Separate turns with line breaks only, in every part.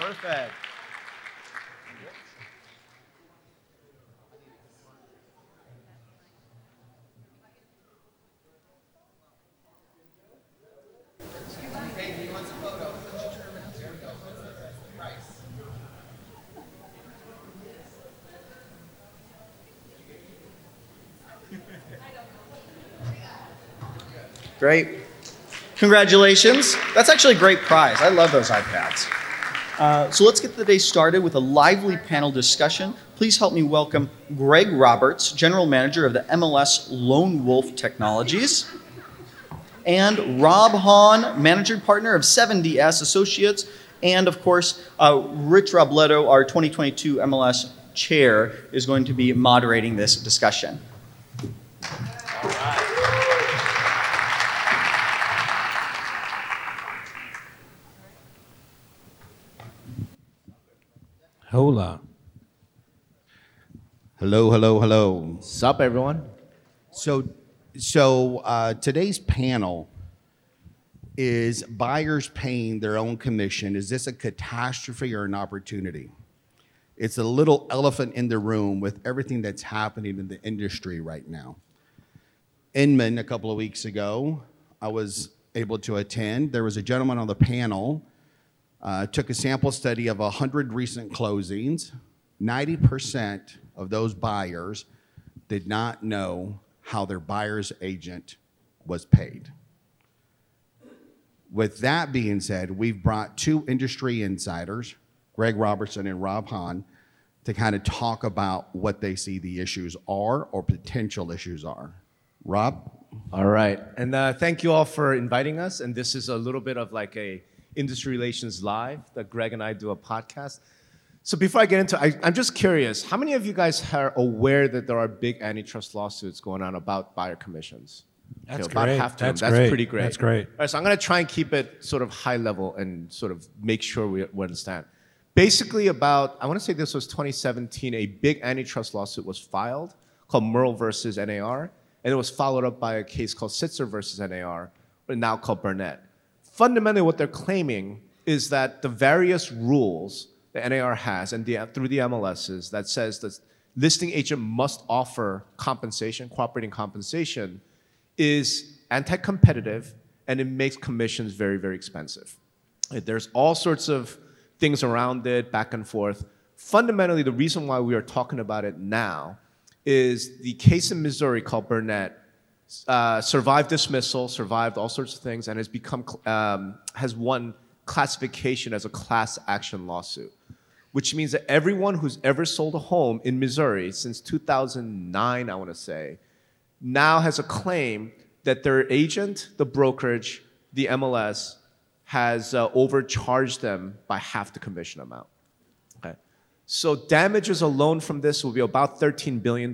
Perfect. Great. Congratulations. That's actually a great prize. I love those iPads. Uh, so let's get the day started with a lively panel discussion. Please help me welcome Greg Robertson, General Manager of the MLS Lone Wolf Technologies, and Rob Hahn, Managing Partner of 7DS Associates, and of course, uh, Rich Robledo, our 2022 MLS Chair, is going to be moderating this discussion.
Hola.
Hello, hello, hello.
Sup, everyone?
So, so uh, today's panel is buyers paying their own commission. Is this a catastrophe or an opportunity? It's a little elephant in the room with everything that's happening in the industry right now. Inman, a couple of weeks ago, I was able to attend. There was a gentleman on the panel uh, took a sample study of 100 recent closings. 90% of those buyers did not know how their buyer's agent was paid. With that being said, we've brought two industry insiders, Greg Robertson and Rob Hahn, to kind of talk about what they see the issues are or potential issues are. Rob?
All right. And uh, thank you all for inviting us. And this is a little bit of like a Industry Relations Live that Greg and I do a podcast. So before I get into it, I'm just curious, how many of you guys are aware that there are big antitrust lawsuits going on about buyer commissions?
That's
about
great.
half
That's.
That's
great.
pretty great.
That's great.
All right, so I'm going to try and keep it sort of high level and sort of make sure we, we understand. Basically, about I want to say this was 2017, a big antitrust lawsuit was filed called Moehrl versus NAR, and it was followed up by a case called Sitzer versus NAR, but now called Burnett fundamentally what they're claiming is that the various rules the NAR has and the, through the MLSs that says that listing agent must offer compensation, cooperating compensation, is anti-competitive and it makes commissions very, very expensive. There's all sorts of things around it, back and forth. Fundamentally, the reason why we are talking about it now is the case in Missouri called Burnett uh, survived dismissal, survived all sorts of things, and has become um, has won classification as a class action lawsuit, which means that everyone who's ever sold a home in Missouri since 2009, I want to say, now has a claim that their agent, the brokerage, the MLS, has uh, overcharged them by half the commission amount. Okay. So damages alone from this will be about $13 billion.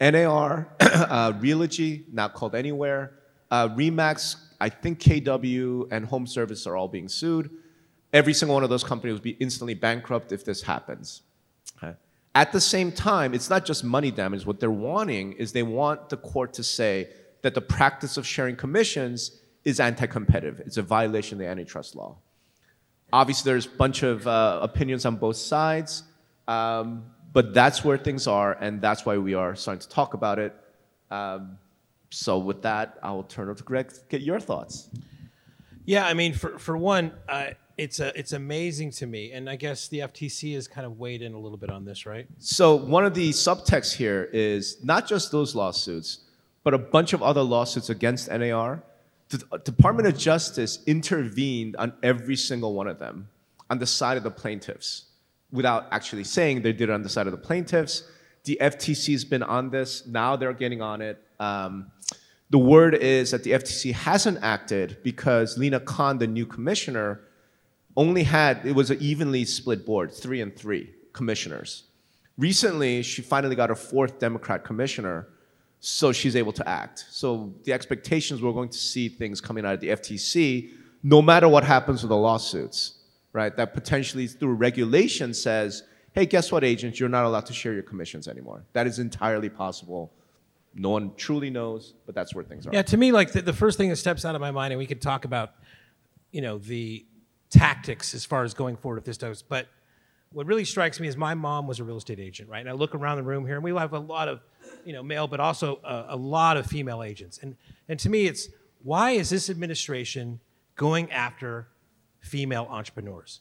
NAR, uh, Realogy, now called Anywhere, uh, Remax, I think KW, and Home Service are all being sued. Every single one of those companies will be instantly bankrupt if this happens. Okay. At the same time, it's not just money damage. What they're wanting is they want the court to say that the practice of sharing commissions is anti-competitive. It's a violation of the antitrust law. Obviously, there's a bunch of uh, opinions on both sides. Um, but that's where things are, and that's why we are starting to talk about it. Um, so with that, I will turn it over to Greg. Get your thoughts.
Yeah, I mean, for for one, uh, it's a it's amazing to me, and I guess the FTC has kind of weighed in a little bit on this, right?
So one of the subtexts here is not just those lawsuits, but a bunch of other lawsuits against NAR. The Department of Justice intervened on every single one of them on the side of the plaintiffs without actually saying they did it on the side of the plaintiffs. The FTC has been on this. Now they're getting on it. Um, the word is that the FTC hasn't acted because Lina Khan, the new commissioner, only had, it was an evenly split board, three and three commissioners. Recently, she finally got her fourth Democrat commissioner, so she's able to act. So the expectations we're going to see things coming out of the FTC, no matter what happens with the lawsuits right? That potentially through regulation says, hey, guess what, agents, you're not allowed to share your commissions anymore. That is entirely possible. No one truly knows, but that's where things are.
Yeah, to me, like the, the first thing that steps out of my mind, and we could talk about, you know, the tactics as far as going forward if this does. But what really strikes me is my mom was a real estate agent, right? And I look around the room here, and we have a lot of, you know, male, but also a, a lot of female agents. And and to me, it's why is this administration going after female entrepreneurs?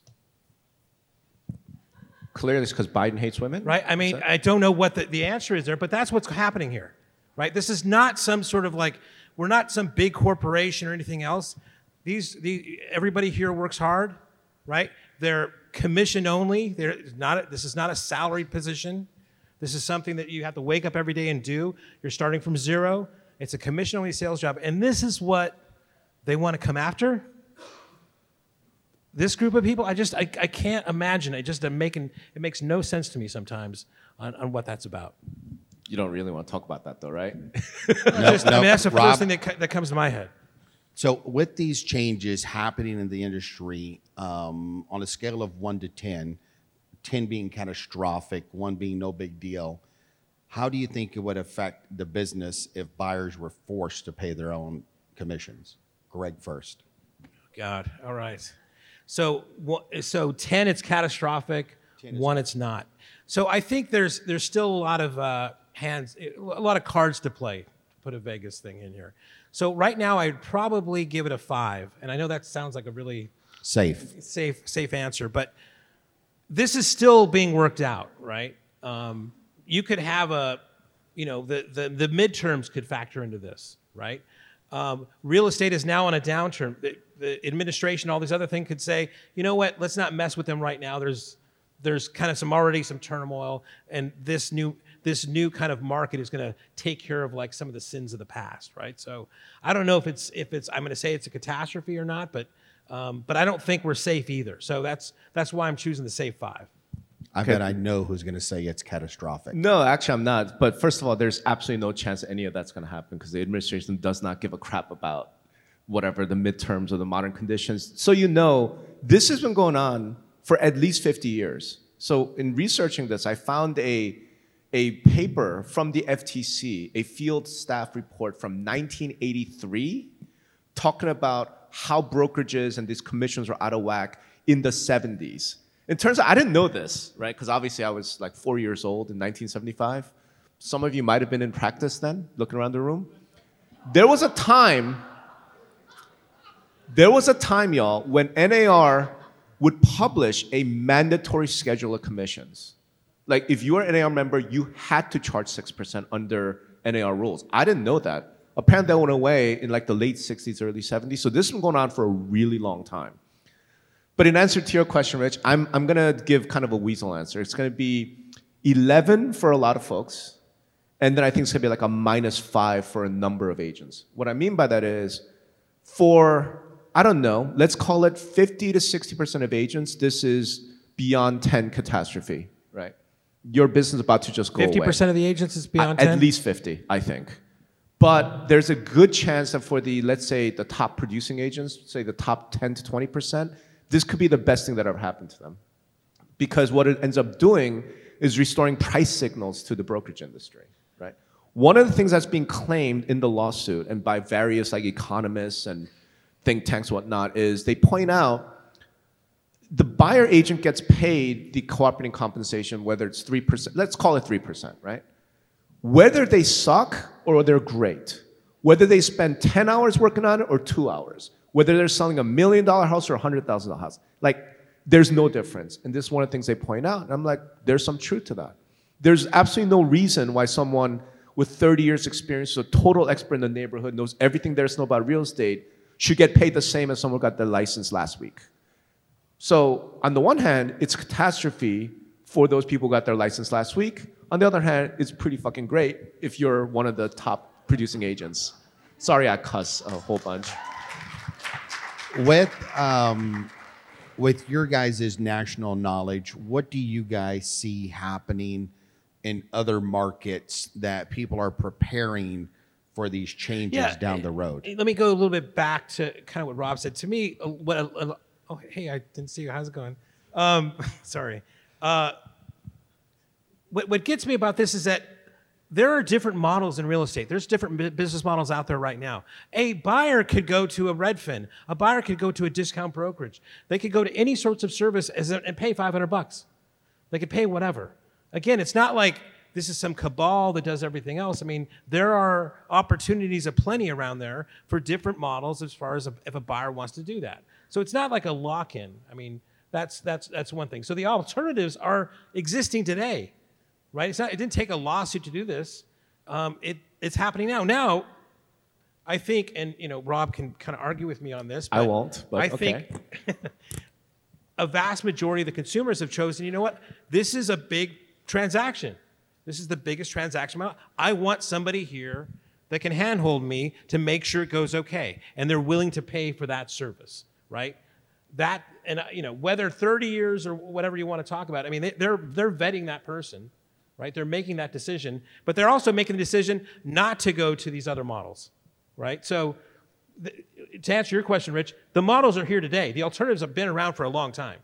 Clearly, it's because Biden hates women.
right? I mean, I don't know what the, the answer is there, but that's what's happening here, right? This is not some sort of like, we're not some big corporation or anything else. These, the, everybody here works hard, right? They're commission only. They're not, this is not a salaried position. This is something that you have to wake up every day and do. You're starting from zero. It's a commission only sales job. And this is what they want to come after? This group of people, I just I, I can't imagine. I just am making it makes no sense to me sometimes on, on what that's about.
You don't really want to talk about that, though, right?
Just, I
no,
mean, that's the
Rob-
first thing that, co- that comes to my head.
So, with these changes happening in the industry, um, on a scale of one to 10, 10 being catastrophic, one being no big deal, how do you think it would affect the business if buyers were forced to pay their own commissions? Greg first.
God, all right. So so ten, it's catastrophic. One, it's not. So I think there's there's still a lot of uh, hands, a lot of cards to play. To put a Vegas thing in here. So right now, I'd probably give it a five, and I know that sounds like a really
Safe.
safe safe answer, but this is still being worked out, right? Um, you could have a, you know, the, the the midterms could factor into this, right? Um, real estate is now on a downturn. The, the administration, all these other things, could say, you know what? Let's not mess with them right now. There's there's kind of some already some turmoil, and this new this new kind of market is going to take care of like some of the sins of the past, right? So I don't know if it's if it's I'm going to say it's a catastrophe or not, but um, but I don't think we're safe either. So that's that's why I'm choosing the safe five.
I bet I know who's going to say it's catastrophic.
No, actually, I'm not. But first of all, there's absolutely no chance any of that's going to happen because the administration does not give a crap about whatever the midterms or the modern conditions. So you know, this has been going on for at least 50 years. So in researching this, I found a a paper from the FTC, a field staff report from 1983, talking about how brokerages and these commissions were out of whack in the 70s. It turns out I didn't know this, right? Because obviously I was like four years old in 1975. Some of you might have been in practice then, looking around the room. There was a time, there was a time, y'all, when NAR would publish a mandatory schedule of commissions. Like if you were an NAR member, you had to charge 6% under NAR rules. I didn't know that. Apparently that went away in like the late 60s, early 70s. So this has been going on for a really long time. But in answer to your question, Rich, I'm, I'm going to give kind of a weasel answer. It's going to be 11 for a lot of folks, and then I think it's going to be like a minus five for a number of agents. What I mean by that is, for, I don't know, let's call it 50 to 60% of agents, this is beyond 10 catastrophe, right? Your business is about to just go
Fifty
away.
percent of the agents is beyond
At least 50, I think. But there's a good chance that for the, let's say, the top producing agents, say the top 10 to 20%, this could be the best thing that ever happened to them. Because what it ends up doing is restoring price signals to the brokerage industry, right? One of the things that's being claimed in the lawsuit and by various like economists and think tanks, whatnot, is they point out the buyer agent gets paid the cooperating compensation, whether it's 3%, let's call it 3%, right? Whether they suck or they're great, whether they spend 10 hours working on it or two hours, whether they're selling a million dollar house or a hundred thousand dollar house, like there's no difference. And this is one of the things they point out. And I'm like, there's some truth to that. There's absolutely no reason why someone with 30 years experience, a total expert in the neighborhood, knows everything there is to know about real estate, should get paid the same as someone who got their license last week. So on the one hand, it's a catastrophe for those people who got their license last week. On the other hand, it's pretty fucking great if you're one of the top producing agents. Sorry, I cuss a whole bunch.
With um, with your guys' national knowledge, what do you guys see happening in other markets that people are preparing for these changes down the road?
Let me go a little bit back to kind of what Rob said. To me, what? Uh, oh, hey, I didn't see you. How's it going? Um, sorry. Uh, what, what gets me about this is that there are different models in real estate. There's different business models out there right now. A buyer could go to a Redfin. A buyer could go to a discount brokerage. They could go to any sorts of service and pay 500 bucks. They could pay whatever. Again, it's not like this is some cabal that does everything else. I mean, there are opportunities aplenty around there for different models as far as if a buyer wants to do that. So it's not like a lock-in. I mean, that's that's that's one thing. So the alternatives are existing today right? It's not, it didn't take a lawsuit to do this. Um, it, it's happening now. Now, I think, and you know, Rob can kind of argue with me on this.
I won't, but
I
okay.
think a vast majority of the consumers have chosen. You know what? This is a big transaction. This is the biggest transaction. I want somebody here that can handhold me to make sure it goes okay, and they're willing to pay for that service, right? That and uh, you know whether 30 years or whatever you want to talk about. I mean, they, they're they're vetting that person, right? They're making that decision, but they're also making the decision not to go to these other models, right? So, to answer your question, Rich, the models are here today. The alternatives have been around for a long time.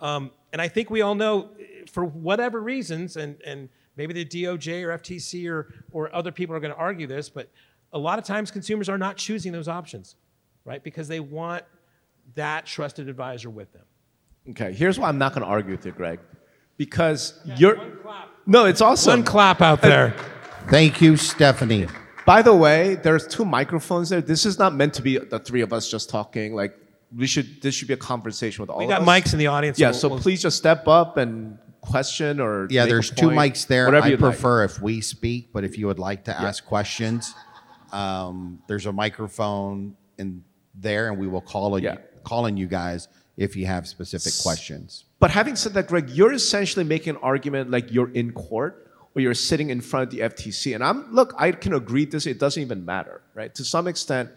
Um, and I think we all know, for whatever reasons, and, and maybe the DOJ or FTC or, or other people are going to argue this, but a lot of times consumers are not choosing those options, right? Because they want that trusted advisor with them.
Okay, here's why I'm not going to argue with you, Greg, because you're. No, it's awesome.
One clap out there.
Thank you, Stephanie.
By the way, there's two microphones there. This is not meant to be the three of us just talking. Like we should. This should be a conversation with all.
We
of
got
us.
mics in the audience.
Yeah,
we'll-
so
we'll-
please just step up and question or
Yeah,
make a
there's two mics there.
Whatever
I
you'd like.
prefer if we speak, but if you would like to ask questions, um, there's a microphone in there, and we will call on
Yeah.
you, call on you guys if you have specific questions.
But having said that, Greg, you're essentially making an argument like you're in court or you're sitting in front of the FTC. And I'm look, I can agree this. It doesn't even matter, right? To some extent,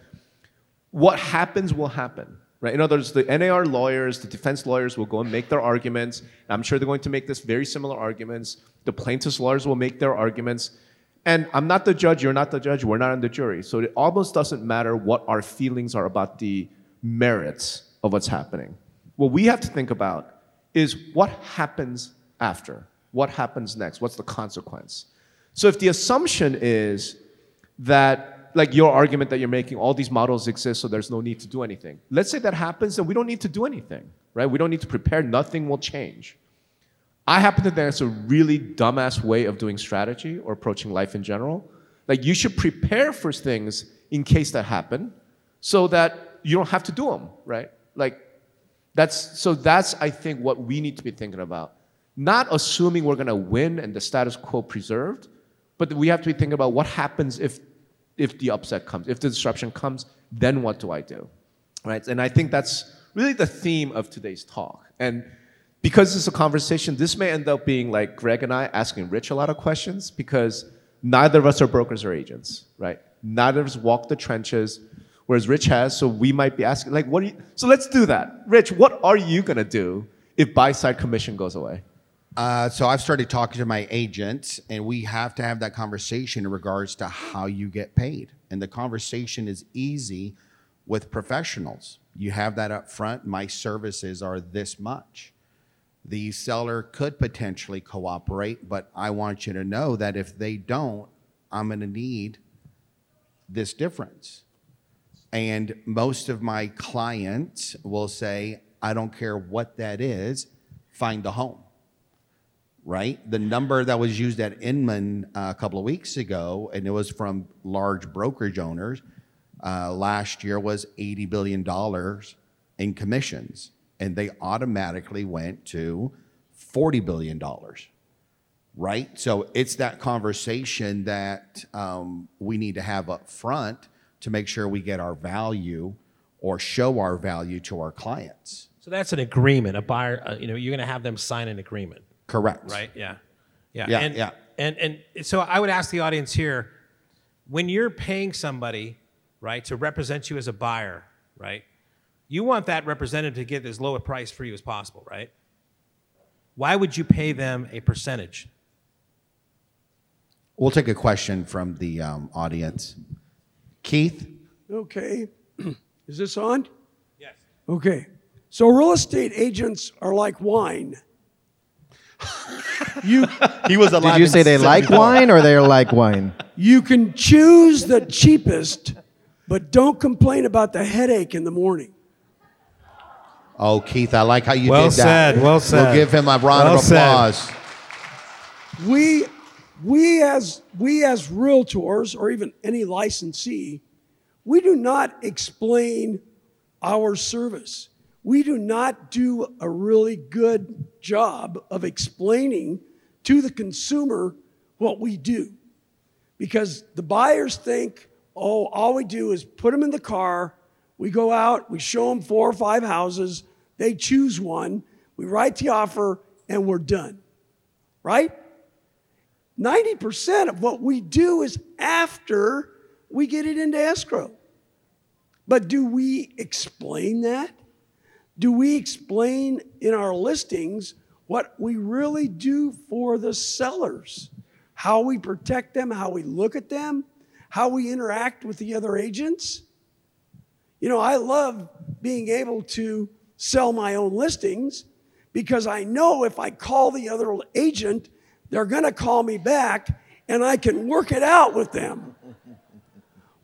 what happens will happen, right? In other words, the NAR lawyers, the defense lawyers will go and make their arguments. I'm sure they're going to make this very similar arguments. The plaintiffs' lawyers will make their arguments. And I'm not the judge, you're not the judge, we're not on the jury. So it almost doesn't matter what our feelings are about the merits of what's happening. What we have to think about is what happens after? What happens next? What's the consequence? So if the assumption is that, like your argument that you're making, all these models exist, so there's no need to do anything. Let's say that happens, and we don't need to do anything, right? We don't need to prepare, nothing will change. I happen to think that's a really dumbass way of doing strategy or approaching life in general. Like you should prepare for things in case that happen so that you don't have to do them, right? Like that's so that's I think what we need to be thinking about. Not assuming we're going to win and the status quo preserved, but we have to be thinking about what happens if if the upset comes, if the disruption comes, then what do I do? Right? And I think that's really the theme of today's talk. And because it's a conversation, this may end up being like Greg and I asking Rich a lot of questions because neither of us are brokers or agents, right? Neither of us walk the trenches, whereas Rich has. So we might be asking, like, what are you? So let's do that. Rich, what are you gonna do if buy side commission goes away?
Uh, so I've started talking to my agents, and we have to have that conversation in regards to how you get paid. And the conversation is easy with professionals. You have that up front. My services are this much. The seller could potentially cooperate, but I want you to know that if they don't, I'm going to need this difference. And most of my clients will say, I don't care what that is, find the home right? The number that was used at Inman uh, a couple of weeks ago, and it was from large brokerage owners, uh, last year was $80 billion in commissions. And they automatically went to $40 billion, right? So it's that conversation that um, we need to have up front to make sure we get our value or show our value to our clients.
So that's an agreement. A buyer, uh, you know, you're going to have them sign an agreement.
Correct.
right? Yeah, yeah,
Yeah,
and,
yeah.
And and so I would ask the audience here, when you're paying somebody, right, to represent you as a buyer, right, you want that representative to get as low a price for you as possible, right? Why would you pay them a percentage?
We'll take a question from the um, audience. Keith?
Okay. Is this on?
Yes.
Okay. So real estate agents are like wine. You
He was alive.
Did you
in
say they like
74.
wine or they are like wine?
you can choose the cheapest, but don't complain about the headache in the morning.
Oh, Keith, I like how you
Well
did that.
said, well said.
We'll give him a round
Well
of
said.
applause.
We we as we as realtors or even any licensee, we do not explain our service. We do not do a really good job of explaining to the consumer what we do. Because the buyers think, oh, all we do is put them in the car, we go out, we show them four or five houses, they choose one, we write the offer, and we're done. Right? 90% of what we do is after we get it into escrow. But do we explain that? Do we explain in our listings what we really do for the sellers? How we protect them, how we look at them, how we interact with the other agents? You know, I love being able to sell my own listings because I know if I call the other agent, they're going to call me back and I can work it out with them.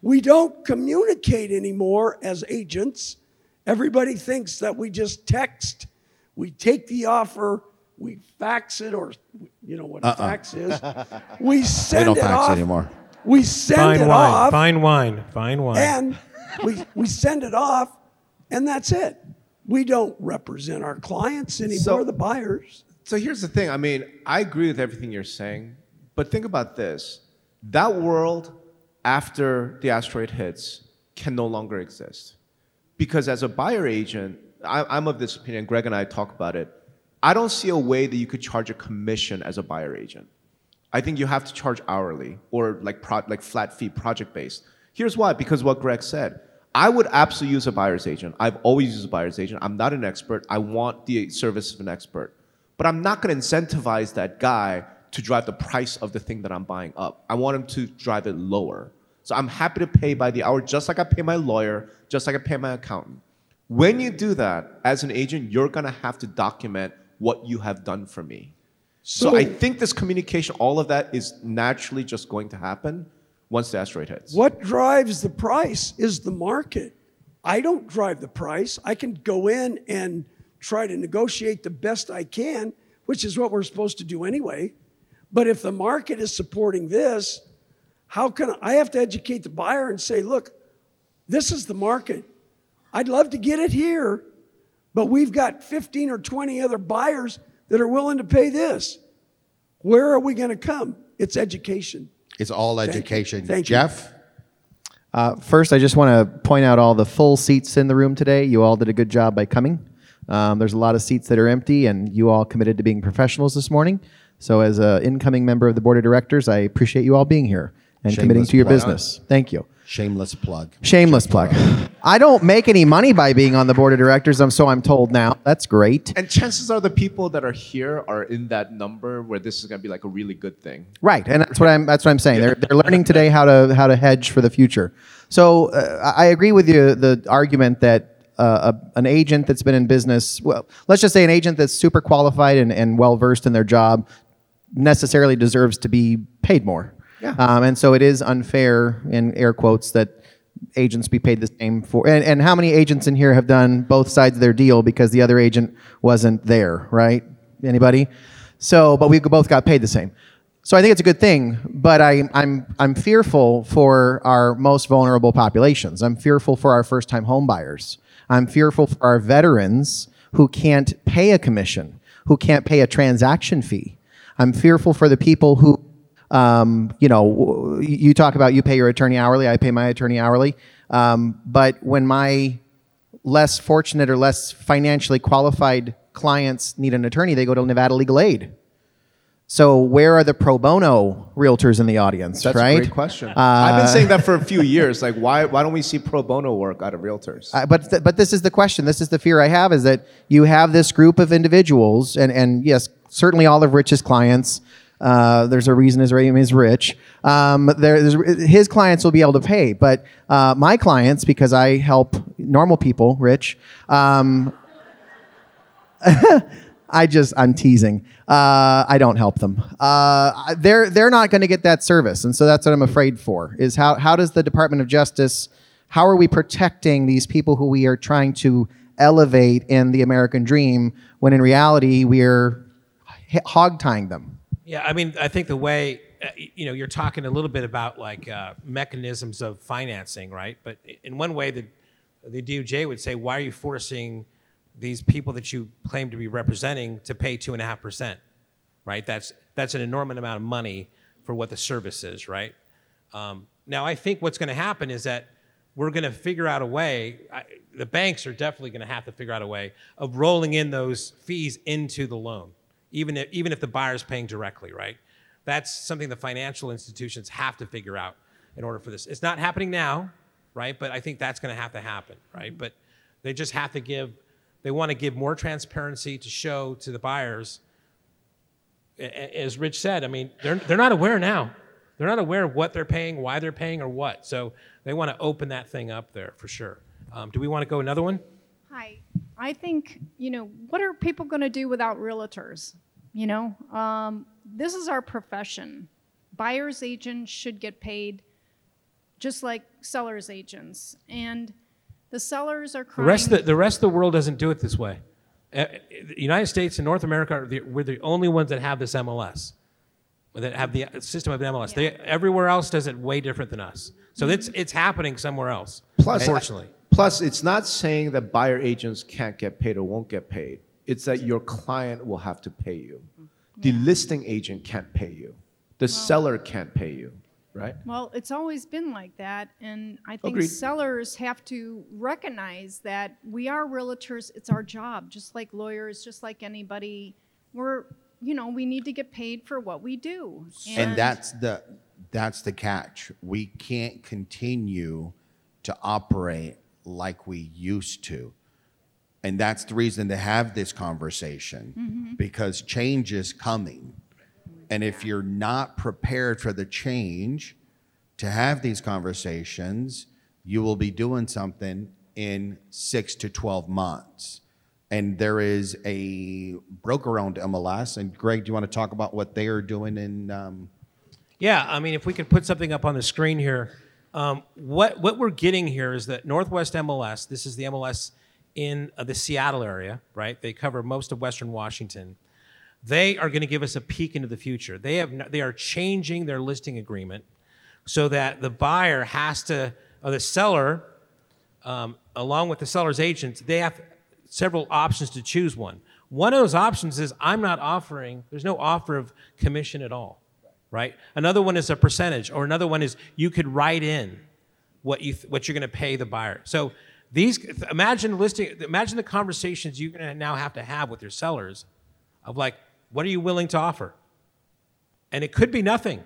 We don't communicate anymore as agents. Everybody thinks that we just text, we take the offer, we fax it, or you know what a uh-uh. fax is. We send
don't
it
fax
off.
anymore.
We send
Fine
it
wine.
off
Fine wine. Fine wine.
and we, we send it off, and that's it. We don't represent our clients anymore,
So-
the buyers.
So here's the thing. I mean, I agree with everything you're saying, but think about this: that world after the asteroid hits can no longer exist, because as a buyer agent, I, I'm of this opinion. Greg and I talk about it. I don't see a way that you could charge a commission as a buyer agent. I think you have to charge hourly or like pro, like flat fee, project based. Here's why: because what Greg said. I would absolutely use a buyer's agent. I've always used a buyer's agent. I'm not an expert. I want the service of an expert. But I'm not going to incentivize that guy to drive the price of the thing that I'm buying up. I want him to drive it lower. So I'm happy to pay by the hour, just like I pay my lawyer, just like I pay my accountant. When you do that, as an agent, you're going to have to document what you have done for me. So,
So-
I think this communication, all of that is naturally just going to happen once the asteroid hits.
What drives the price is the market. I don't drive the price. I can go in and try to negotiate the best I can, which is what we're supposed to do anyway. But if the market is supporting this, how can I have to educate the buyer and say, look, this is the market. I'd love to get it here, but we've got 15 or 20 other buyers that are willing to pay this. Where are we going to come? It's education.
It's all education.
Thank you.
Jeff?
Uh, first, I just want to point out all the full seats in the room today. You all did a good job by coming. Um, there's a lot of seats that are empty, and you all committed to being professionals this morning. So, as an incoming member of the board of directors, I appreciate you all being here and committing to your
plug.
business. Thank you.
Shameless plug.
Shameless plug. I don't make any money by being on the board of directors, I'm so I'm told now. That's great.
And chances are the people that are here are in that number where this is going to be like a really good thing.
Right, and that's what I'm. That's what I'm saying. They're, they're learning today how to how to hedge for the future. So uh, I agree with you. The argument that uh, a, an agent that's been in business, well, let's just say an agent that's super qualified and, and well versed in their job, necessarily deserves to be paid more.
Yeah.
Um, and so it is unfair, in air quotes, that agents be paid the same for. And, and how many agents in here have done both sides of their deal because the other agent wasn't there, right? Anybody? So, but we both got paid the same. So I think it's a good thing, but I, I'm, I'm fearful for our most vulnerable populations. I'm fearful for our first time home buyers. I'm fearful for our veterans who can't pay a commission, who can't pay a transaction fee. I'm fearful for the people who um, you know, you talk about you pay your attorney hourly, I pay my attorney hourly. Um, but when my less fortunate or less financially qualified clients need an attorney, they go to Nevada Legal Aid. So where are the pro bono realtors in the audience,
That's
right?
a great question. I've been saying that for a few years. Like, why, why don't we see pro bono work out of realtors?
Uh, but th- but this is the question. This is the fear I have is that you have this group of individuals, and and yes, certainly all of Rich's clients. Uh, there's a reason his name is Rich. Um, there, his clients will be able to pay, but uh, my clients, because I help normal people, Rich. Um, I just I'm teasing. Uh, I don't help them. Uh, they're they're not going to get that service, and so that's what I'm afraid for. Is how how does the Department of Justice? How are we protecting these people who we are trying to elevate in the American dream when in reality we're hog tying them?
Yeah, I mean, I think the way uh, you know you're talking a little bit about like uh, mechanisms of financing, right? But in one way, the the DOJ would say, why are you forcing these people that you claim to be representing to pay two and a half percent, right? That's that's an enormous amount of money for what the service is, right? Um, now, I think what's going to happen is that we're going to figure out a way. I, the banks are definitely going to have to figure out a way of rolling in those fees into the loan, even if, even if the buyer's paying directly, right? That's something the financial institutions have to figure out in order for this. It's not happening now, right? But I think that's going to have to happen, right? But they just have to give they want to give more transparency to show to the buyers. As Rich said, I mean, they're, they're not aware now. They're not aware of what they're paying, why they're paying, or what. So they want to open that thing up there for sure. Um, do we want to go another one?
Hi. I think, you know, what are people going to do without realtors? You know, um, this is our profession. Buyer's agents should get paid just like seller's agents. And the sellers are crying.
The rest, of the, the rest of the world doesn't do it this way. Uh, the United States and North America, are the, we're the only ones that have this MLS, that have the system of MLS. Yeah. They, everywhere else does it way different than us. So it's, it's happening somewhere else, plus, unfortunately.
Plus, it's not saying that buyer agents can't get paid or won't get paid. It's that your client will have to pay you. The listing agent can't pay you. The well, seller can't pay you right?
Well, it's always been like that, and I think Agreed. sellers have to recognize that we are realtors. It's our job, just like lawyers, just like anybody. We're, you know, we need to get paid for what we do.
And, and that's the that's the catch. We can't continue to operate like we used to. And that's the reason to have this conversation mm-hmm. because change is coming. And if you're not prepared for the change to have these conversations, you will be doing something in six to 12 months. And there is a broker owned MLS. And Greg, do you want to talk about what they are doing in? Um...
yeah, I mean, if we could put something up on the screen here. Um, what, what we're getting here is that Northwest MLS, this is the MLS in uh, the Seattle area, right? They cover most of Western Washington. They are going to give us a peek into the future. They have they are changing their listing agreement so that the buyer has to, or the seller, um, along with the seller's agent, they have several options to choose one. One of those options is I'm not offering. There's no offer of commission at all, right? Another one is a percentage, or another one is you could write in what you th- what you're going to pay the buyer. So these imagine listing imagine the conversations you're going to now have to have with your sellers of like what are you willing to offer? And it could be nothing,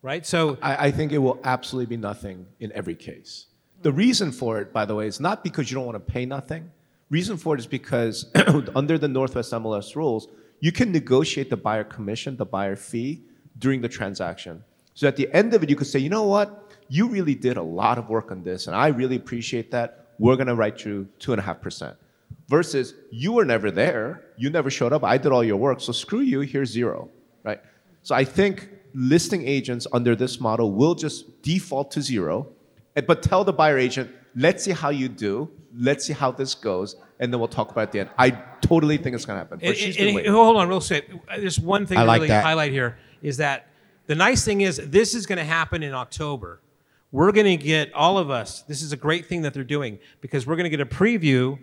right? So
I, I think it will absolutely be nothing in every case. The reason for it, by the way, is not because you don't want to pay nothing. Reason for it is because under the Northwest MLS rules, you can negotiate the buyer commission, the buyer fee during the transaction. So at the end of it, you could say, you know what? You really did a lot of work on this, and I really appreciate that. We're going to write you 2.5% versus you were never there, you never showed up, I did all your work, so screw you, here's zero, right? So I think listing agents under this model will just default to zero, but tell the buyer agent, let's see how you do, let's see how this goes, and then we'll talk about it at the end. I totally think it's going to happen.
It, hold on, real quick. There's one thing I to like really that. highlight here is that the nice thing is this is going to happen in October. We're going to get all of us. This is a great thing that they're doing because we're going to get a preview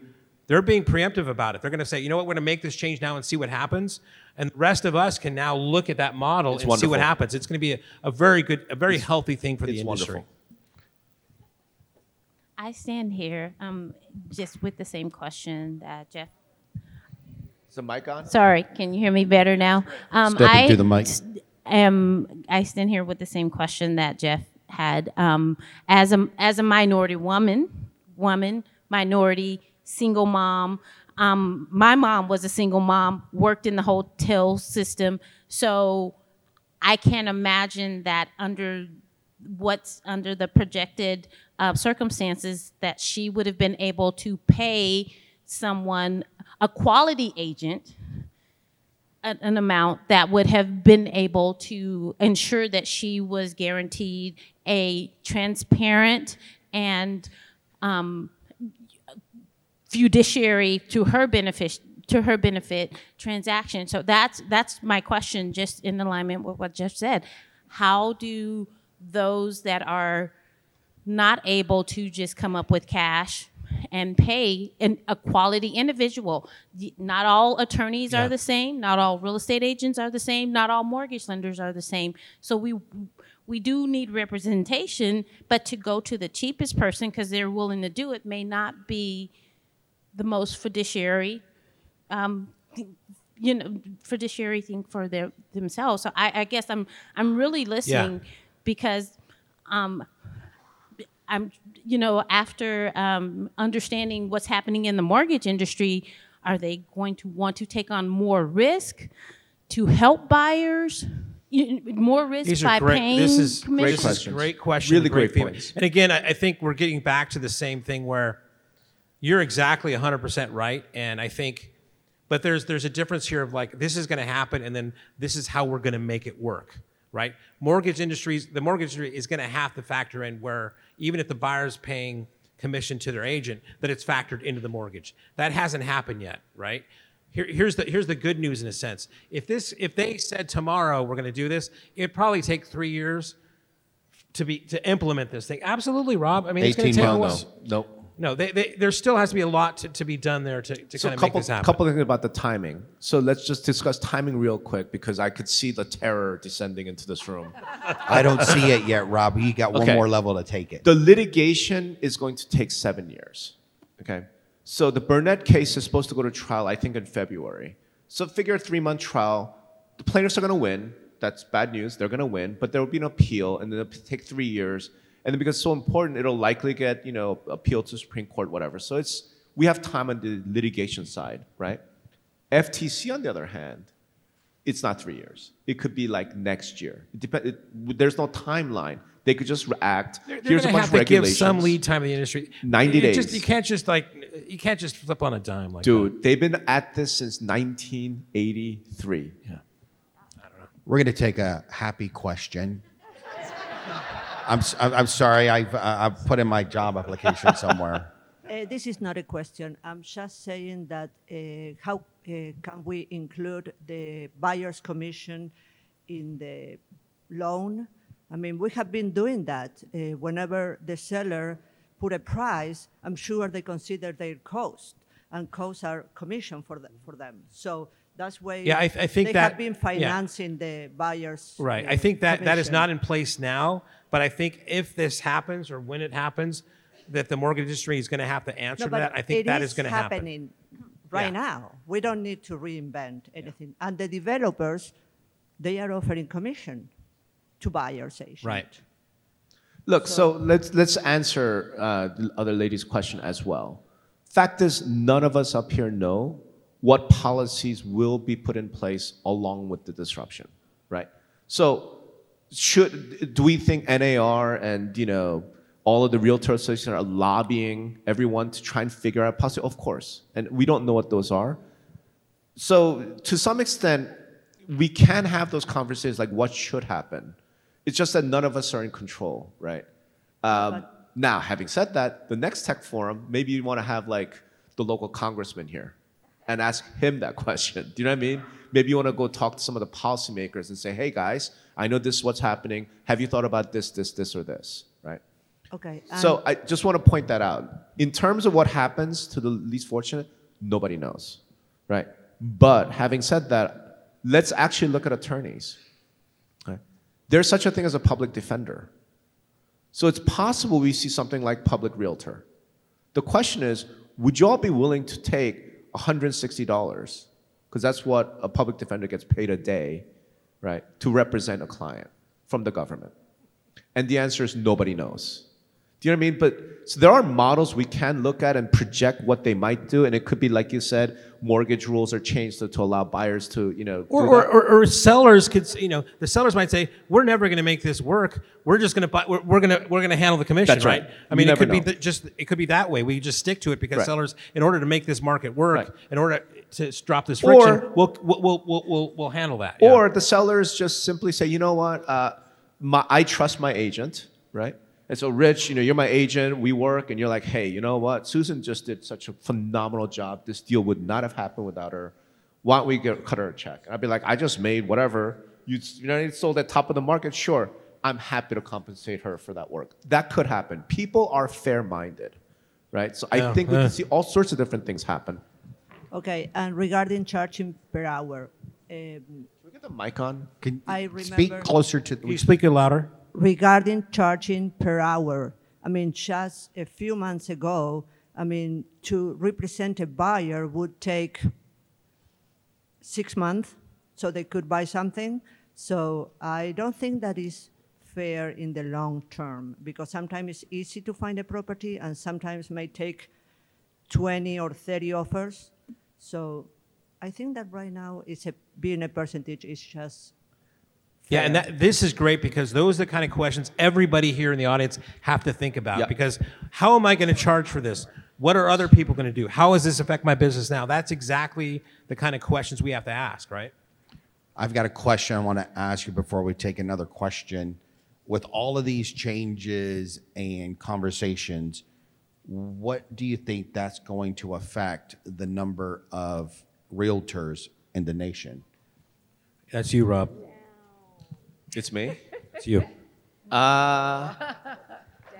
they're being preemptive about it. They're going to say, you know what, we're going to make this change now and see what happens. And the rest of us can now look at that model it's and wonderful. see what happens. It's going to be a, a very good, a very it's, healthy thing for the industry. Wonderful.
I stand here um, just with the same question that Jeff.
Is the mic on?
Sorry, can you hear me better now?
Um, Step I, into the mic.
Am, I stand here with the same question that Jeff had. Um, as a as a minority woman, woman, minority single mom. Um, my mom was a single mom, worked in the hotel system. So I can't imagine that under what's under the projected uh, circumstances that she would have been able to pay someone, a quality agent, an, an amount that would have been able to ensure that she was guaranteed a transparent and um, fiduciary to her benefit to her benefit transaction. So that's that's my question, just in alignment with what Jeff said. How do those that are not able to just come up with cash and pay an, a quality individual. Not all attorneys
Yeah.
are the same. Not all real estate agents are the same. Not all mortgage lenders are the same. So we we do need representation, but to go to the cheapest person because they're willing to do it may not be the most fiduciary um, you know fiduciary thing for their themselves. So I, I guess I'm I'm really listening because um, I'm you know after um, understanding what's happening in the mortgage industry, are they going to want to take on more risk to help buyers? You, more risk
These
by
great.
paying
This is
commissions?
this is
questions.
great question.
Really great
feedback.
points.
And again, I, I think we're getting back to the same thing where you're exactly 100% right, and I think, but there's there's a difference here of like this is going to happen, and then this is how we're going to make it work, right? Mortgage industries, the mortgage industry is going to have to factor in where even if the buyer's paying commission to their agent, that it's factored into the mortgage. That hasn't happened yet, right? Here, here's the here's the good news in a sense. If this if they said tomorrow we're going to do this, it'd probably take three years to be to implement this thing. Absolutely, Rob. I mean, it's going
18
to take
months.
while.
Nope.
No, they, they, there still has to be a lot to, to be done there to, to
So
kind
a
of make
couple,
this happen.
couple things about the timing. So let's just discuss timing real quick because I could see the terror descending into this room.
I don't see it yet, Rob. You got one
Okay.
more level to take it.
The litigation is going to take seven years. Okay. So the Burnett case is supposed to go to trial, I think, in February. So figure a three month trial. The plaintiffs are going to win. That's bad news. They're going to win, but there will be an appeal, and then it'll take three years. And then because it's so important, it'll likely get you know appealed to Supreme Court, whatever. So it's we have time on the litigation side, right? FTC, on the other hand, it's not three years. It could be like next year. It depend, it, there's no timeline. They could just react.
They're, they're
Here's a
gonna
bunch
have
of
to give some lead time to the industry.
90
It just-
days.
you can't just like you can't just flip on a dime like that.
Dude, they've been at this since 1983.
Yeah.
We're going to take a happy question. I'm, I'm sorry. I've, uh, I've put in my job application somewhere.
Uh, this is not a question. I'm just saying that uh, how uh, can we include the buyer's commission in the loan? I mean, we have been doing that. Uh, whenever the seller put a price, I'm sure they consider their cost, and costs are commission for them. For them. So that's why
Yeah, I- I think
they
that-
have been
yeah.
financing the buyer's.
Right.
uh,
I think that that is not in place now, but I think if this happens or when it happens, that the mortgage industry is going to have to answer
No,
to that. I think
it
that is going to happen.
happening right
Yeah.
now. We don't need to reinvent anything. And the developers, they are offering commission to buyers agents.
Right.
Look, so, let's let's answer uh, the other lady's question as well. Fact is, none of us up here know what policies will be put in place along with the disruption, right? So, should do we think NAR and you know all of the realtor associations are lobbying everyone to try and figure out policy? Of course, and we don't know what those are. So to some extent, we can have those conversations like what should happen. It's just that none of us are in control, right? Um, now, having said that, the next tech forum, maybe you want to have like the local congressman here and ask him that question. Do you know what I mean? Maybe you want to go talk to some of the policymakers and say, hey guys, I know this is what's happening. Have you thought about this, this, this, or this, right?
Okay.
So
um
I just want to point that out. In terms of what happens to the least fortunate, nobody knows, right? But having said that, let's actually look at attorneys. right? There's such a thing as a public defender. So it's possible we see something like public realtor. The question is, would you all be willing to take $160? Because that's what a public defender gets paid a day, right, to represent a client from the government. And the answer is nobody knows. Do you know what I mean? But so there are models we can look at and project what they might do, and it could be like you said, mortgage rules are changed to, to allow buyers to you know.
Or, or, or, or sellers could, you know, the sellers might say, "We're never going to make this work. We're just going to buy. We're, we're going to we're going to handle the commission,
That's right.
I mean,
You
it could
never
be
know.
th- just it could be that way. We just stick to it because
Right.
sellers, in order to make this market work,
Right.
in order to drop this friction, we'll, we'll, we'll, we'll, we'll, we'll handle that. yeah.
Or the sellers just simply say, you know what, uh, my, I trust my agent, right? And so, Rich, you know, you're my agent. We work, and you're like, hey, you know what? Susan just did such a phenomenal job. This deal would not have happened without her. Why don't we get, cut her a check? And I'd be like, I just made whatever. You, you know, you sold at top of the market. Sure, I'm happy to compensate her for that work. That could happen. People are fair-minded, right? So I
Yeah,
think we
yeah.
can see all sorts of different things happen.
Okay, and regarding charging per hour, um,
Can we get the mic on?
Can
I remember.
speak closer to
Can you speak it louder?
Regarding charging per hour, I mean, just a few months ago, I mean, to represent a buyer would take six months so they could buy something. So I don't think that is fair in the long term because sometimes it's easy to find a property and sometimes may take 20 or 30 offers. So I think that right now it's a, being a percentage is just
Yeah, and that, this is great because those are the kind of questions everybody here in the audience have to think about.
Yeah.
Because how am I going to charge for this? What are other people going to do? How does this affect my business now? That's exactly the kind of questions we have to ask, right?
I've got a question I want to ask you before we take another question. With all of these changes and conversations, what do you think that's going to affect the number of realtors in the nation?
That's you, Rob.
It's me.
It's you.
Uh,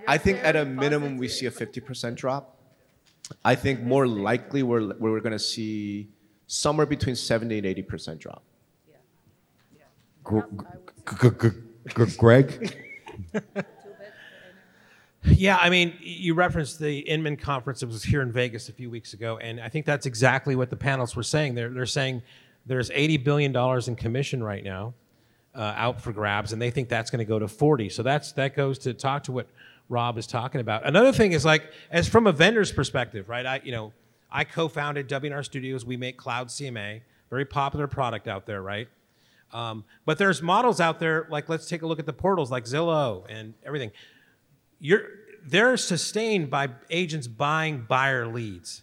I think at a minimum we see a 50% drop. I think more likely we're, we're going to see somewhere between 70 and 80% drop.
Gr- gr- gr- gr- Greg?
Yeah, I mean, you referenced the Inman conference that was here in Vegas a few weeks ago, and I think that's exactly what the panelists were saying. They're, they're saying there's $80 billion in commission right now uh, out for grabs, and they think that's going to go to 40. So that's that goes to talk to what Rob is talking about. Another thing is like, as from a vendor's perspective, right? I, you know, I co-founded W+R Studios. We make Cloud CMA, very popular product out there, right? Um, but there's models out there, like let's take a look at the portals like Zillow and everything. You're, they're sustained by agents buying buyer leads.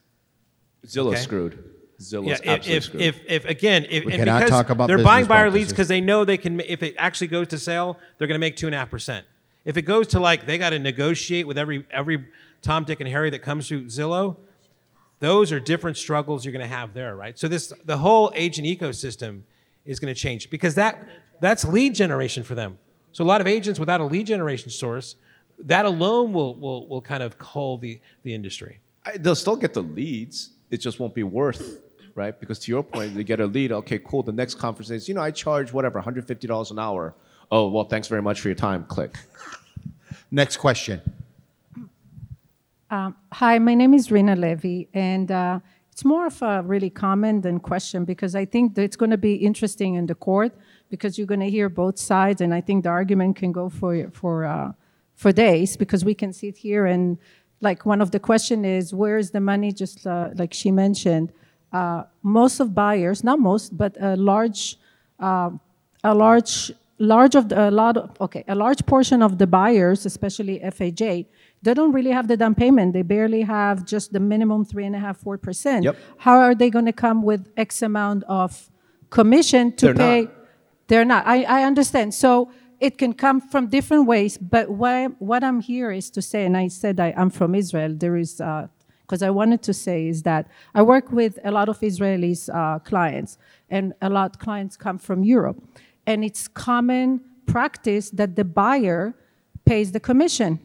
Zillow
Okay.
screwed. Zillow's
Yeah,
absolutely
if, if, if, again, if,
We
and
cannot
because
talk about
they're buying buyer leads because they know they can, if it actually goes to sale, they're going to make two and a half percent. If it goes to like they got to negotiate with every every Tom, Dick, and Harry that comes through Zillow, those are different struggles you're going to have there, right? So this the whole agent ecosystem is going to change because that that's lead generation for them. So a lot of agents without a lead generation source, that alone will will will kind of cull the the industry.
I- they'll still get the leads. It just won't be worth, right? Because to your point, they get a lead. Okay, cool. The next conference is, you know, I charge whatever, $150 an hour. Oh, well, thanks very much for your time. Click.
Next question.
Um, hi, my name is Rina Levy, and uh, it's more of a really comment than question because I think that it's going to be interesting in the court because you're going to hear both sides, and I think the argument can go for for uh, for days because we can sit here and like one of the question is where is the money? Just uh, like she mentioned, uh, most of buyers, not most, but a large uh, a large large of the, a lot of, okay a large portion of the buyers especially FHA they don't really have the down payment they barely have just the minimum three and a half four percent
Yep.
how are they going to come with x amount of commission to
They're
pay
not.
they're not I, I understand so it can come from different ways but what, I, what i'm here is to say and i said I, i'm from israel there is because I wanted to say is that I work with a lot of Israelis uh, clients, and a lot clients come from Europe, and it's common practice that the buyer pays the commission,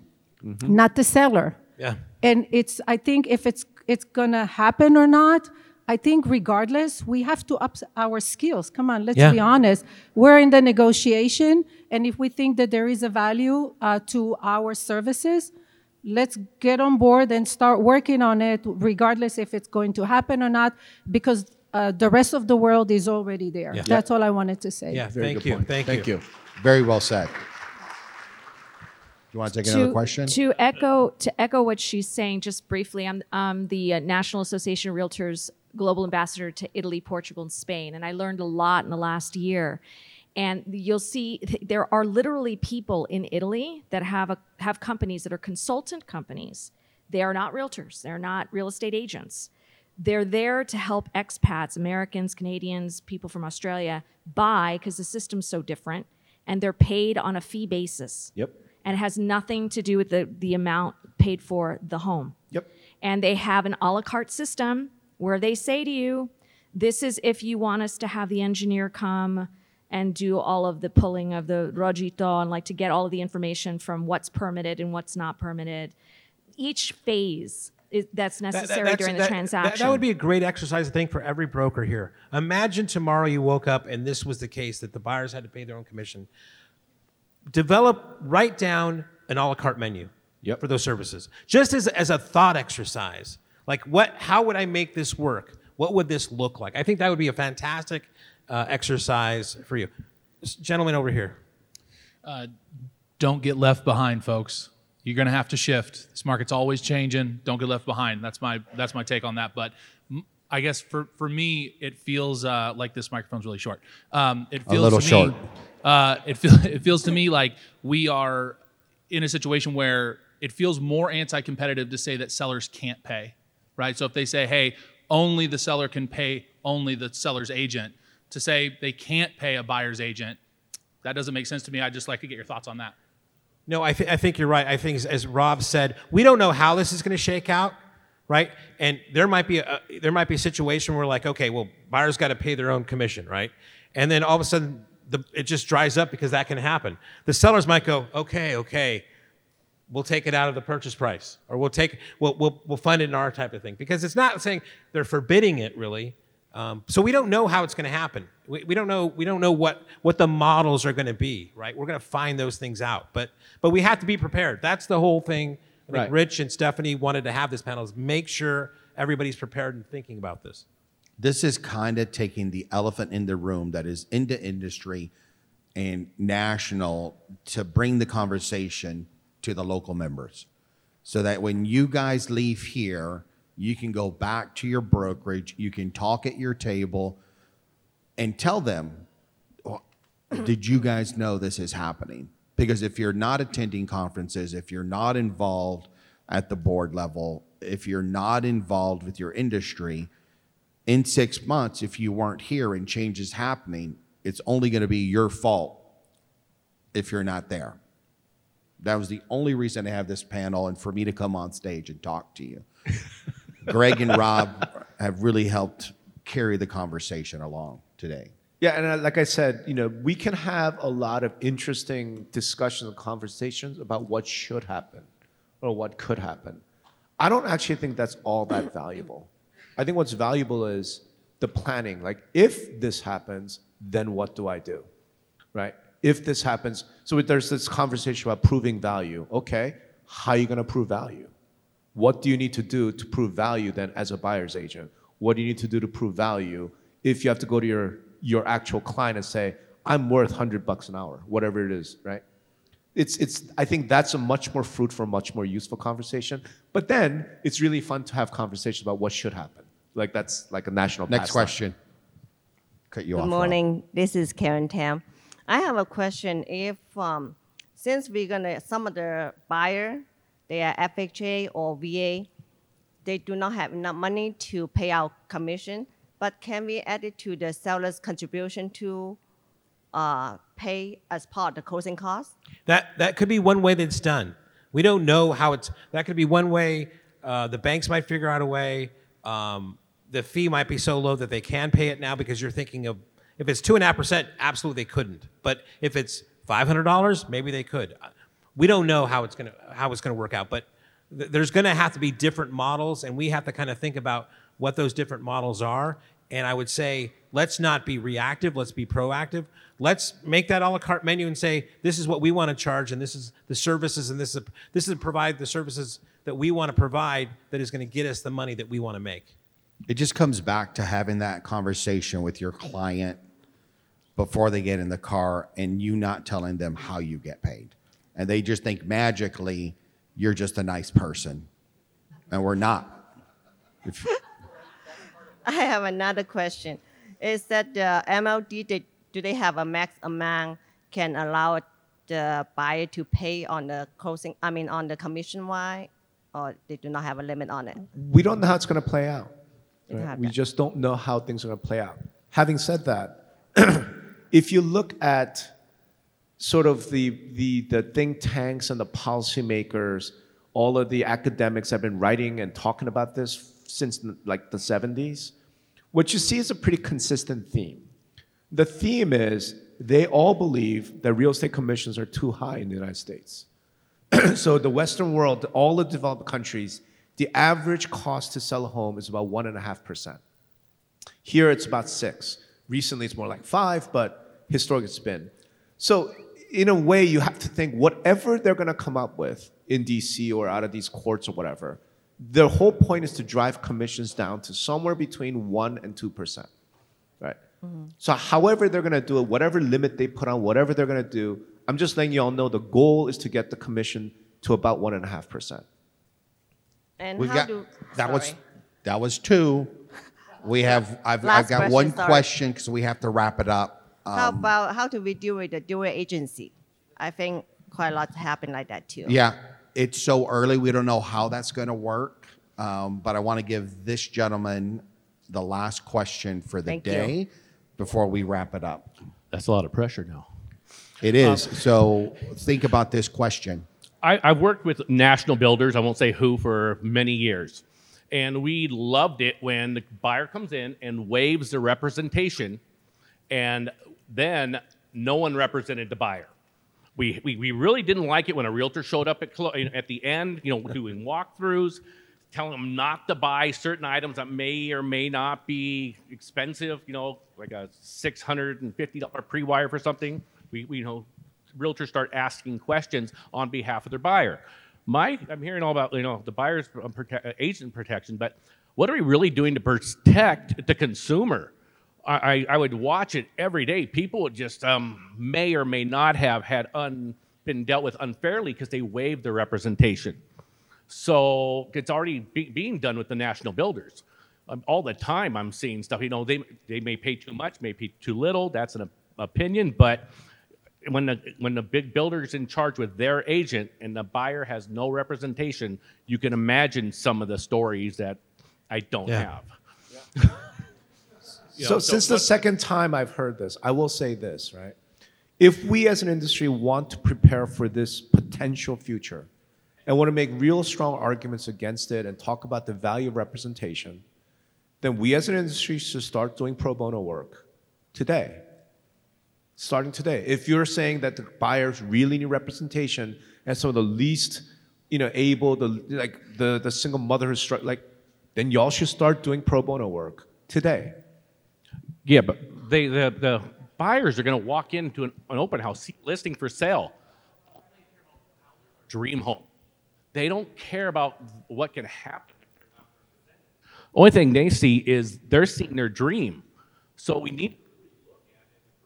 not the seller.
Yeah.
And it's I think if it's it's gonna happen or not, I think regardless, we have to up our skills. Come on, let's
Yeah.
be honest. We're in the negotiation, and if we think that there is a value uh, to our services, let's get on board and start working on it, regardless if it's going to happen or not, because uh, the rest of the world is already there.
Yeah.
That's all I wanted to say.
Yeah,
Very
thank you,
point.
thank,
Thank you.
Very well said. Do you want to take another question?
To echo to echo what she's saying, just briefly, I'm um, the uh, National Association of Realtors Global Ambassador to Italy, Portugal, and Spain, and I learned a lot in the last year. And you'll see th- there are literally people in Italy that have a, have companies that are consultant companies. They are not realtors. They're not real estate agents. They're there to help expats, Americans, Canadians, people from Australia buy because the system's so different, and they're paid on a fee basis
Yep.
and it has nothing to do with the, the amount paid for the home.
Yep.
And they have an a la carte system where they say to you, this is if you want us to have the engineer come and do all of the pulling of the rogito and like to get all of the information from what's permitted and what's not permitted. Each phase is, that's
That- that-
necessary
that's-
during the
that- that-
transaction.
That, would be a great exercise, I think, for every broker here. Imagine tomorrow you woke up and this was the case that the buyers had to pay their own commission. Develop, write down an a la carte menu
Yep.
for those services, just as, as a thought exercise. Like, what? How would I make this work? What would this look like? I think that would be a fantastic uh, exercise for you, This gentleman over here.
don't get left behind, folks. You're going to have to shift. This market's always changing. Don't get left behind. That's my that's my take on that. But I guess for for me, it feels uh, like this microphone's really short. Um, it feels a
little
to
short.
Me, uh, it feels it feels to me like we are in a situation where it feels more anti-competitive to say that sellers can't pay, right? So if they say, "Hey, only the seller can pay only the seller's agent," to say they can't pay a buyer's agent, that doesn't make sense to me. I'd just like to get your thoughts on that.
No, I, th- I think you're right. I think, as, as Rob said, we don't know how this is going to shake out, right? And there might be a there might be a situation where like, okay, well, buyers got to pay their own commission, right? And then all of a sudden, the, it just dries up because that can happen. The sellers might go, okay, okay, we'll take it out of the purchase price, or we'll take we'll we'll, we'll fund it in our type of thing because it's not saying they're forbidding it really. Um, so we don't know how it's going to happen. We, we don't know we don't know what what the models are going to be. Right? We're going to find those things out, but but we have to be prepared. That's the whole thing. I think
Right.
Rich and Stephanie wanted to have this panel is make sure everybody's prepared and thinking about this.
this is kind of taking the elephant in the room that is into industry and national to bring the conversation to the local members so that when you guys leave here you can go back to your brokerage you can talk at your table and tell them "Oh, did you guys know this is happening because if you're not attending conferences if you're not involved at the board level if you're not involved with your industry in six months, if you weren't here and change is happening, it's only going to be your fault if you're not there. That was the only reason to have this panel and for me to come on stage and talk to you. Greg and Rob have really helped carry the conversation along today.
Yeah, and uh, like I said, you know, we can have a lot of interesting discussions and conversations about what should happen or what could happen. I don't actually think that's all that valuable. I think what's valuable is the planning. Like, if this happens, then what do I do? Right? If this happens, so there's this conversation about proving value. Okay, how are you going to prove value? What do you need to do to prove value then as a buyer's agent? What do you need to do to prove value if you have to go to your, your actual client and say, I'm worth 100 bucks an hour, whatever it is, right? It's, it's, I think that's a much more fruitful, much more useful conversation. But then it's really fun to have conversations about what should happen. Like that's like a national
Next
pastime.
question. Cut you
Good
off. Rob.
morning. This is Karen Tam. I have a question. If um, since we're gonna some of the buyer, they are FHA or VA, they do not have enough money to pay out commission. But can we add it to the seller's contribution to uh, pay as part of the closing cost?
That that could be one way that's done. We don't know how it's. That could be one way. Uh, the banks might figure out a way. Um, the fee might be so low that they can pay it now because you're thinking of if it's two and a half percent, absolutely they couldn't. But if it's five hundred dollars, maybe they could. Uh, we don't know how it's gonna how it's gonna work out, but th- there's gonna have to be different models, and we have to kind of think about what those different models are. And I would say, let's not be reactive, let's be proactive. Let's make that a la carte menu and say, this is what we want to charge, and this is the services, and this is this is provide the services that we want to provide that is going to get us the money that we want to make.
It just comes back to having that conversation with your client before they get in the car and you not telling them how you get paid and they just think magically you're just a nice person, and we're not.
I have another question. Is that the MLD, they, do they have a max amount can allow the buyer to pay on the closing, I mean, on the commission wide, or they do not have a limit on it?
We don't know how it's going to play out. Right? We
that.
just don't know how things are going to play out. Having said that, if you look at sort of the, the, the think tanks and the policymakers, all of the academics have been writing and talking about this since like the 70s, what you see is a pretty consistent theme. The theme is they all believe that real estate commissions are too high in the United States. so the Western world, all the developed countries, the average cost to sell a home is about one and a half percent. Here it's about six. Recently it's more like five, but historically it's been. So in a way, you have to think whatever they're going to come up with in DC or out of these courts or whatever, their whole point is to drive commissions down to somewhere between one and two percent, right? Mm-hmm. So, however they're going to do it, whatever limit they put on, whatever they're going to do, I'm just letting you all know the goal is to get the commission to about one and a half percent.
And
We've
how
got
do,
that was that was two. We have I've, I've got
question,
one
sorry.
question because we have to wrap it up.
How
Um,
about, how do we deal with the dual agency? I think quite a lot happen like that too.
Yeah, it's so early. We don't know how that's going to work. Um, but I want to give this gentleman the last question for the
Thank you.
day before we wrap it up.
That's a lot of pressure now.
It is. so think about this question.
I, I've worked with national builders, I won't say who, for many years. And we loved it when the buyer comes in and waives the representation, and then no one represented the buyer. We, we, we really didn't like it when a realtor showed up at, clo- at the end, you know, doing walkthroughs, telling them not to buy certain items that may or may not be expensive, you know, like a $650 pre-wire for something. We, we you know, realtors start asking questions on behalf of their buyer. My, I'm hearing all about, you know, the buyer's um, prote- agent protection, but what are we really doing to protect the consumer? I, I, I would watch it every day. People would just um, may or may not have had un, been dealt with unfairly because they waived their representation. So it's already be, being done with the national builders. Um, all the time I'm seeing stuff. You know, they they may pay too much, may pay too little. That's an opinion, but when the when the big builder's in charge with their agent and the buyer has no representation, you can imagine some of the stories that I don't
Yeah.
have. You
So,
know,
since the second time I've heard this, I will say this, right? If we as an industry want to prepare for this potential future and want to make real strong arguments against it and talk about the value of representation, then we as an industry should start doing pro bono work today. Starting today. If you're saying that the buyers really need representation and some of the least, you know, able, the like the, the single mother who's like, then y'all should start doing pro bono work today.
Yeah, but they the, the buyers are going to walk into an, an open house listing for sale. Dream home. They don't care about what can happen. Only thing they see is they're seeing their dream. So we need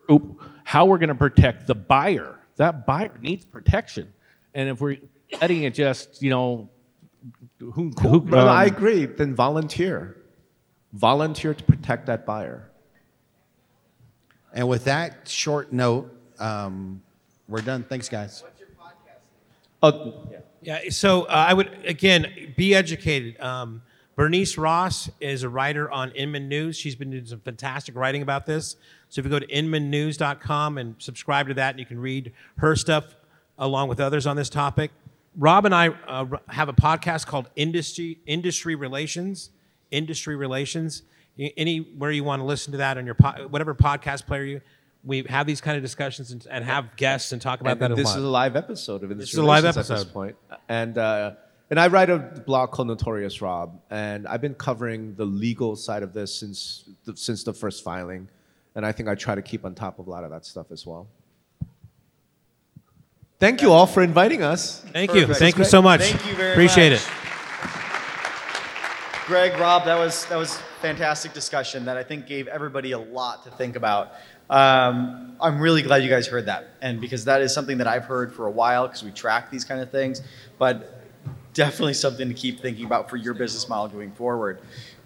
group how we're going to protect the buyer. That buyer needs protection, and if we're letting it just you know, who, who
No, no, I
um,
agree. Then volunteer. Volunteer to protect that buyer.
And with that short note, um, we're done. Thanks, guys.
Oh,
Yeah. So uh, I would again be educated. Um, Bernice Ross is a writer on Inman News. She's been doing some fantastic writing about this. So if you go to inmannews.com and subscribe to that, and you can read her stuff along with others on this topic. Rob and I uh, have a podcast called Industry Industry Relations. Industry Relations. Y- Anywhere you want to listen to that on your po- whatever podcast player you. We have these kind of discussions and, and have guests and talk about
And
that a
this
lot.
is a live episode of Industry
This is a live
Relations at this point. And uh, and I write a blog called Notorious Rob, and I've been covering the legal side of this since the, since the first filing, and I think I try to keep on top of a lot of that stuff as well. Thank you all for inviting us.
Thank you. Thank you so much. Appreciate it.
Greg, Rob, that was that was fantastic discussion that I think gave everybody a lot to think about. Um, I'm really glad you guys heard that, and because that is something that I've heard for a while because we track these kind of things, but definitely something to keep thinking about for your business model going forward.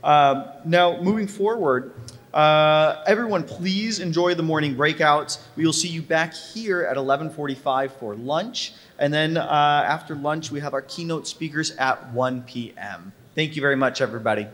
Um, now, moving forward, uh, everyone, please enjoy the morning breakouts. We will see you back here at 11:45 for lunch, and then uh, after lunch we have our keynote speakers at 1 p.m. Thank you very much, everybody.